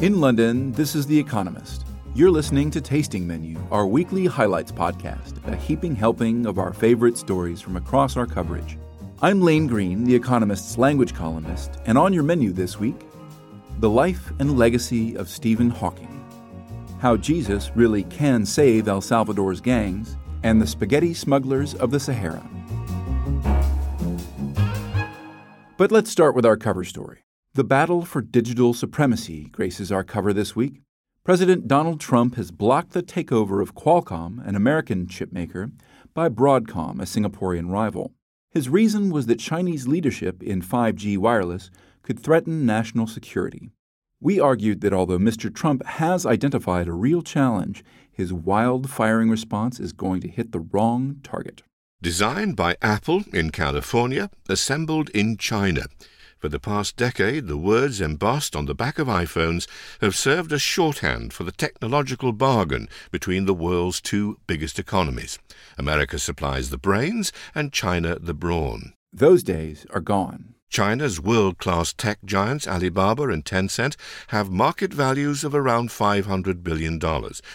In London, this is The Economist. You're listening to Tasting Menu, our weekly highlights podcast, a heaping helping of our favorite stories from across our coverage. I'm Lane Greene, The Economist's language columnist, and on your menu this week, the life and legacy of Stephen Hawking, how Jesus really can save El Salvador's gangs, and the spaghetti smugglers of the Sahara. But let's start with our cover story. The battle for digital supremacy graces our cover this week. President Donald Trump has blocked the takeover of Qualcomm, an American chipmaker, by Broadcom, a Singaporean rival. His reason was that Chinese leadership in 5G wireless could threaten national security. We argued that although Mr. Trump has identified a real challenge, his wild firing response is going to hit the wrong target. Designed by Apple in California, assembled in China. For the past decade, the words embossed on the back of iPhones have served as shorthand for the technological bargain between the world's two biggest economies. America supplies the brains and China the brawn. Those days are gone. China's world class tech giants Alibaba and Tencent have market values of around $500 billion,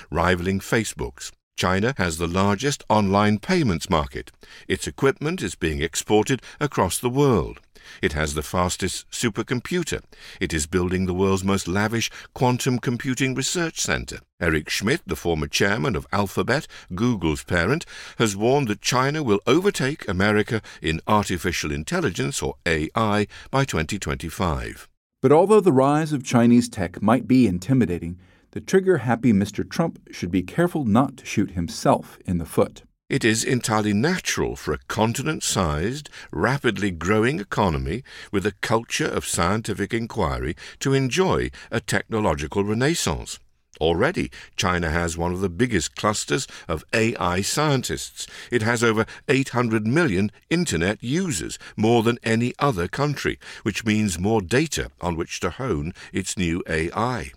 rivaling Facebook's. China has the largest online payments market. Its equipment is being exported across the world. It has the fastest supercomputer. It is building the world's most lavish quantum computing research center. Eric Schmidt, the former chairman of Alphabet, Google's parent, has warned that China will overtake America in artificial intelligence, or AI, by 2025. But although the rise of Chinese tech might be intimidating, the trigger happy Mr. Trump should be careful not to shoot himself in the foot. It is entirely natural for a continent sized, rapidly growing economy with a culture of scientific inquiry to enjoy a technological renaissance. Already, China has one of the biggest clusters of AI scientists. It has over 800 million Internet users, more than any other country, which means more data on which to hone its new AI.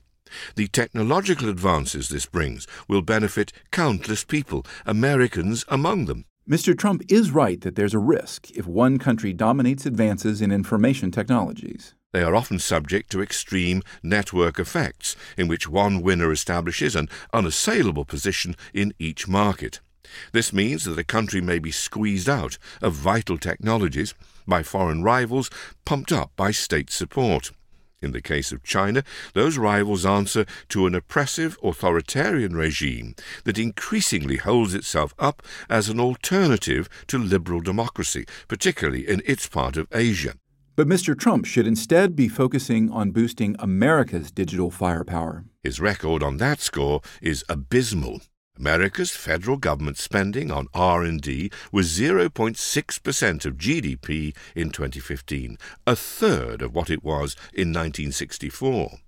The technological advances this brings will benefit countless people, Americans among them. Mr. Trump is right that there's a risk if one country dominates advances in information technologies. They are often subject to extreme network effects, in which one winner establishes an unassailable position in each market. This means that a country may be squeezed out of vital technologies by foreign rivals pumped up by state support. In the case of China, those rivals answer to an oppressive authoritarian regime that increasingly holds itself up as an alternative to liberal democracy, particularly in its part of Asia. But Mr. Trump should instead be focusing on boosting America's digital firepower. His record on that score is abysmal. America's federal government spending on R&D was 0.6% of GDP in 2015, a third of what it was in 1964.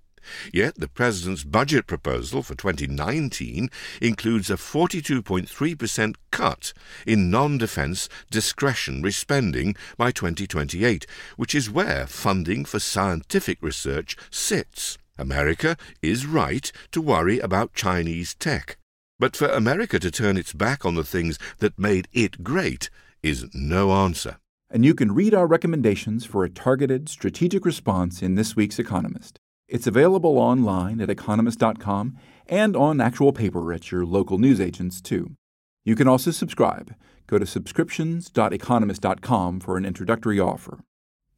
Yet the President's budget proposal for 2019 includes a 42.3% cut in non defense discretionary spending by 2028, which is where funding for scientific research sits. America is right to worry about Chinese tech. But for America to turn its back on the things that made it great is no answer. And you can read our recommendations for a targeted strategic response in this week's Economist. It's available online at economist.com and on actual paper at your local newsagents, too. You can also subscribe. Go to subscriptions.economist.com for an introductory offer.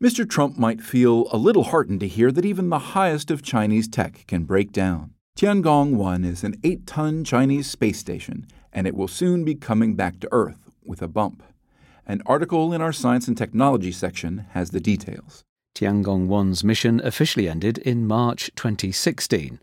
Mr. Trump might feel a little heartened to hear that even the highest of Chinese tech can break down. Tiangong 1 is an 8 ton Chinese space station, and it will soon be coming back to Earth with a bump. An article in our Science and Technology section has the details. Tiangong 1's mission officially ended in March 2016.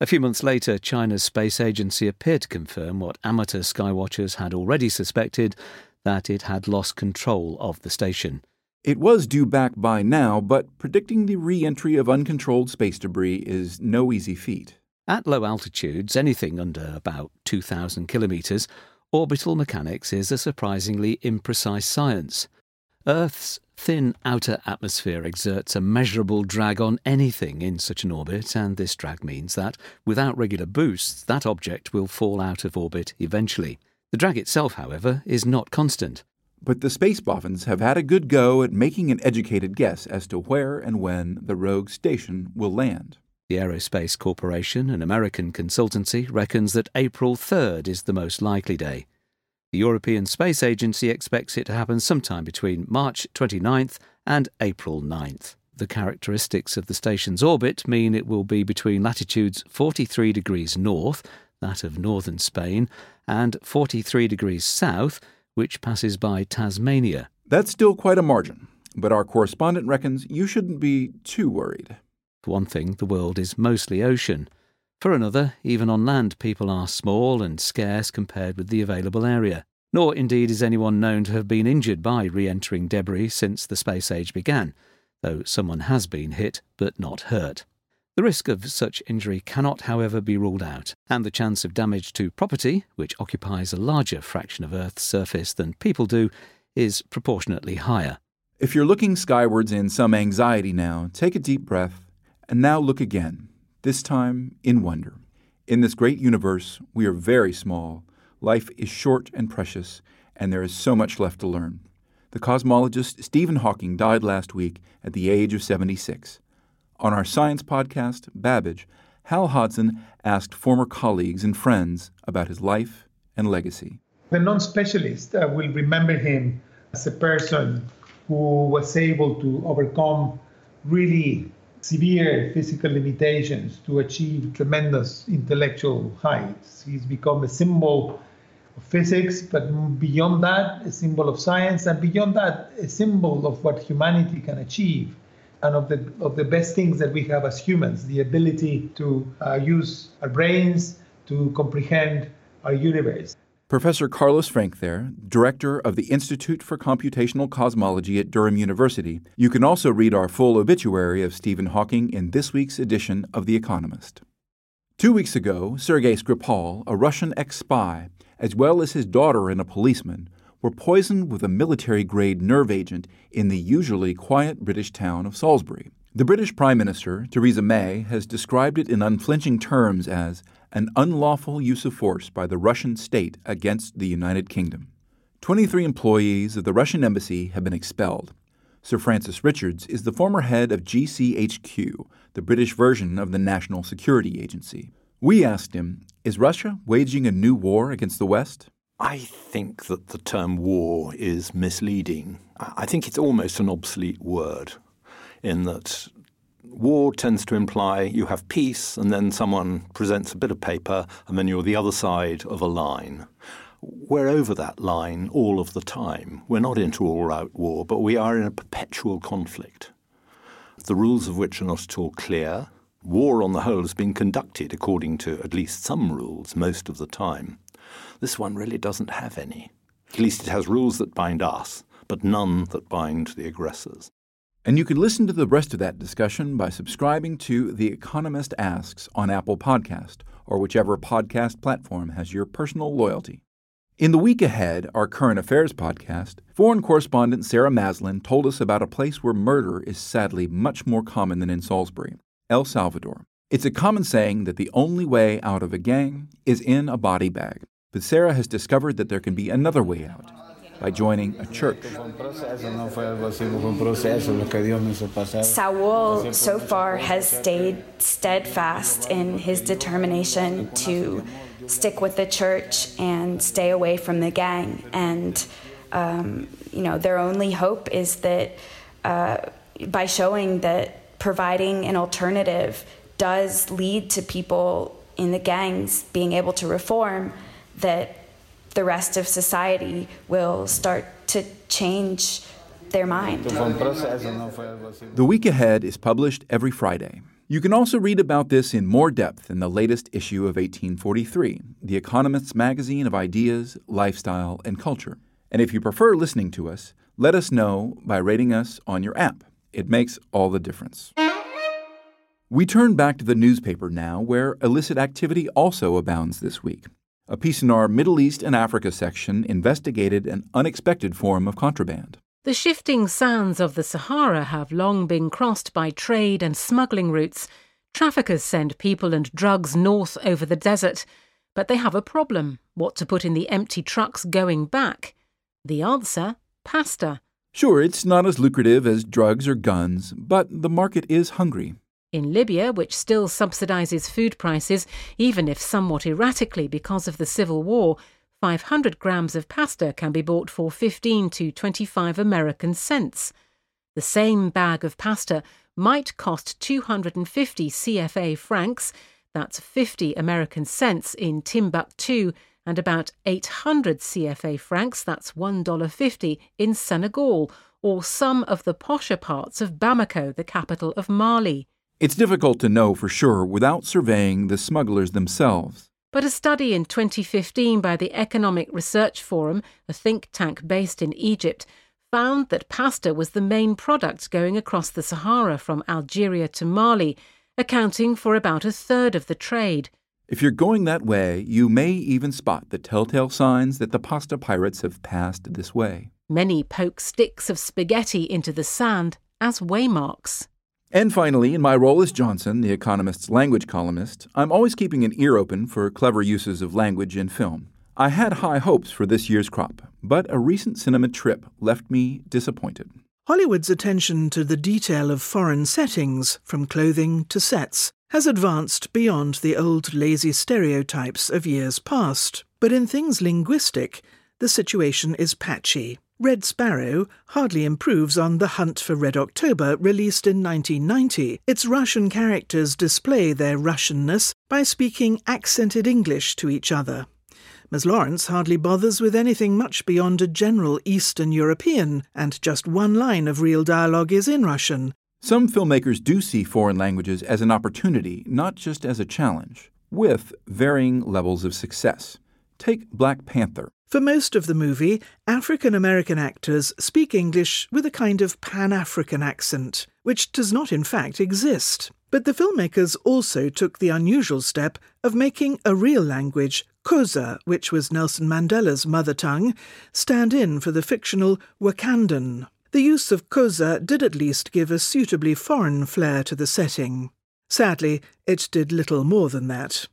A few months later, China's space agency appeared to confirm what amateur skywatchers had already suspected that it had lost control of the station. It was due back by now, but predicting the re entry of uncontrolled space debris is no easy feat. At low altitudes, anything under about 2,000 kilometres, orbital mechanics is a surprisingly imprecise science. Earth's thin outer atmosphere exerts a measurable drag on anything in such an orbit, and this drag means that, without regular boosts, that object will fall out of orbit eventually. The drag itself, however, is not constant. But the space boffins have had a good go at making an educated guess as to where and when the rogue station will land. The Aerospace Corporation, an American consultancy, reckons that April 3rd is the most likely day. The European Space Agency expects it to happen sometime between March 29th and April 9th. The characteristics of the station's orbit mean it will be between latitudes 43 degrees north, that of northern Spain, and 43 degrees south, which passes by Tasmania. That's still quite a margin, but our correspondent reckons you shouldn't be too worried. For one thing, the world is mostly ocean. For another, even on land, people are small and scarce compared with the available area. Nor, indeed, is anyone known to have been injured by re entering debris since the space age began, though someone has been hit but not hurt. The risk of such injury cannot, however, be ruled out, and the chance of damage to property, which occupies a larger fraction of Earth's surface than people do, is proportionately higher. If you're looking skywards in some anxiety now, take a deep breath and now look again, this time in wonder. In this great universe, we are very small, life is short and precious, and there is so much left to learn. The cosmologist Stephen Hawking died last week at the age of 76. On our science podcast, Babbage, Hal Hodson asked former colleagues and friends about his life and legacy. The non specialist uh, will remember him as a person who was able to overcome really severe physical limitations to achieve tremendous intellectual heights. He's become a symbol of physics, but beyond that, a symbol of science, and beyond that, a symbol of what humanity can achieve and of the of the best things that we have as humans the ability to uh, use our brains to comprehend our universe Professor Carlos Frenk there, director of the Institute for Computational Cosmology at Durham University. You can also read our full obituary of Stephen Hawking in this week's edition of The Economist. Two weeks ago, Sergei Skripal, a Russian ex spy, as well as his daughter and a policeman, were poisoned with a military grade nerve agent in the usually quiet British town of Salisbury. The British Prime Minister, Theresa May, has described it in unflinching terms as an unlawful use of force by the Russian state against the United Kingdom. 23 employees of the Russian embassy have been expelled. Sir Francis Richards is the former head of GCHQ, the British version of the National Security Agency. We asked him Is Russia waging a new war against the West? I think that the term war is misleading. I think it's almost an obsolete word in that war tends to imply you have peace and then someone presents a bit of paper and then you're the other side of a line. We're over that line all of the time. We're not into all out war, but we are in a perpetual conflict, the rules of which are not at all clear. War on the whole has been conducted according to at least some rules most of the time. This one really doesn't have any. At least it has rules that bind us, but none that bind the aggressors. And you can listen to the rest of that discussion by subscribing to The Economist Asks on Apple Podcast or whichever podcast platform has your personal loyalty. In the week ahead, our current affairs podcast, foreign correspondent Sarah Maslin told us about a place where murder is sadly much more common than in Salisbury, El Salvador. It's a common saying that the only way out of a gang is in a body bag. But Sarah has discovered that there can be another way out by joining a church. Saul so far has stayed steadfast in his determination to stick with the church and stay away from the gang. And, um, you know, their only hope is that uh, by showing that providing an alternative does lead to people in the gangs being able to reform that the rest of society will start to change their mind. The Week Ahead is published every Friday. You can also read about this in more depth in the latest issue of 1843, The Economist's magazine of ideas, lifestyle, and culture. And if you prefer listening to us, let us know by rating us on your app. It makes all the difference. We turn back to the newspaper now, where illicit activity also abounds this week. A piece in our Middle East and Africa section investigated an unexpected form of contraband. The shifting sands of the Sahara have long been crossed by trade and smuggling routes. Traffickers send people and drugs north over the desert, but they have a problem what to put in the empty trucks going back. The answer pasta. Sure, it's not as lucrative as drugs or guns, but the market is hungry. In Libya, which still subsidizes food prices, even if somewhat erratically because of the civil war, 500 grams of pasta can be bought for 15 to 25 American cents. The same bag of pasta might cost 250 CFA francs, that's 50 American cents in Timbuktu, and about 800 CFA francs, that's $1.50, in Senegal, or some of the posher parts of Bamako, the capital of Mali. It's difficult to know for sure without surveying the smugglers themselves. But a study in 2015 by the Economic Research Forum, a think tank based in Egypt, found that pasta was the main product going across the Sahara from Algeria to Mali, accounting for about a third of the trade. If you're going that way, you may even spot the telltale signs that the pasta pirates have passed this way. Many poke sticks of spaghetti into the sand as waymarks. And finally, in my role as Johnson, the Economist's language columnist, I'm always keeping an ear open for clever uses of language in film. I had high hopes for this year's crop, but a recent cinema trip left me disappointed. Hollywood's attention to the detail of foreign settings, from clothing to sets, has advanced beyond the old lazy stereotypes of years past. But in things linguistic, the situation is patchy. Red Sparrow hardly improves on The Hunt for Red October, released in 1990. Its Russian characters display their Russianness by speaking accented English to each other. Ms. Lawrence hardly bothers with anything much beyond a general Eastern European, and just one line of real dialogue is in Russian. Some filmmakers do see foreign languages as an opportunity, not just as a challenge, with varying levels of success. Take Black Panther. For most of the movie, African American actors speak English with a kind of Pan African accent, which does not in fact exist. But the filmmakers also took the unusual step of making a real language, Xhosa, which was Nelson Mandela's mother tongue, stand in for the fictional Wakandan. The use of Xhosa did at least give a suitably foreign flair to the setting. Sadly, it did little more than that.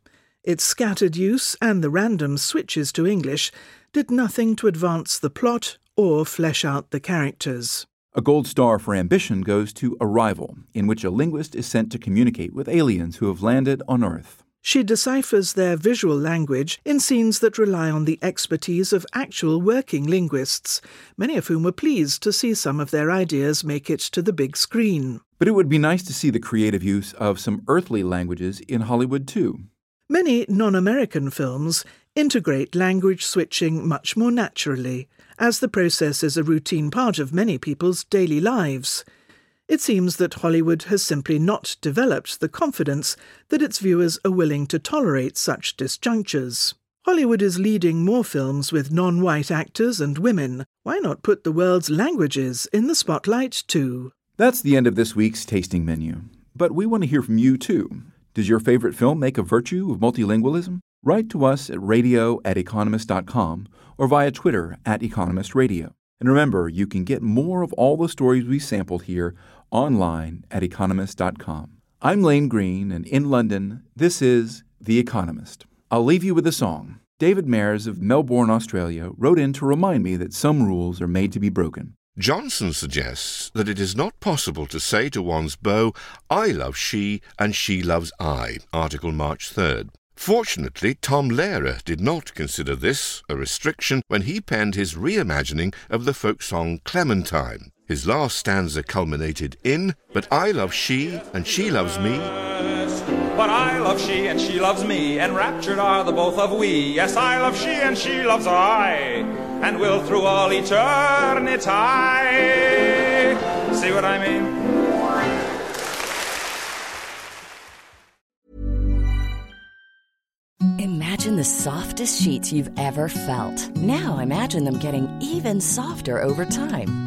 Its scattered use and the random switches to English did nothing to advance the plot or flesh out the characters. A gold star for ambition goes to Arrival, in which a linguist is sent to communicate with aliens who have landed on Earth. She deciphers their visual language in scenes that rely on the expertise of actual working linguists, many of whom were pleased to see some of their ideas make it to the big screen. But it would be nice to see the creative use of some earthly languages in Hollywood, too. Many non American films integrate language switching much more naturally, as the process is a routine part of many people's daily lives. It seems that Hollywood has simply not developed the confidence that its viewers are willing to tolerate such disjunctures. Hollywood is leading more films with non white actors and women. Why not put the world's languages in the spotlight too? That's the end of this week's tasting menu. But we want to hear from you too. Does your favorite film make a virtue of multilingualism? Write to us at radio at economist.com or via Twitter at economistradio. And remember, you can get more of all the stories we sampled here online at economist.com. I'm Lane Greene, and in London, this is The Economist. I'll leave you with a song. David Mayers of Melbourne, Australia, wrote in to remind me that some rules are made to be broken. Johnson suggests that it is not possible to say to one's beau, I love she and she loves I, article March 3rd. Fortunately, Tom Lehrer did not consider this a restriction when he penned his reimagining of the folk song Clementine. His last stanza culminated in, But I love she and she loves me. But I love she and she loves me, enraptured are the both of we. Yes, I love she and she loves I, and will through all eternity. See what I mean? Imagine the softest sheets you've ever felt. Now imagine them getting even softer over time.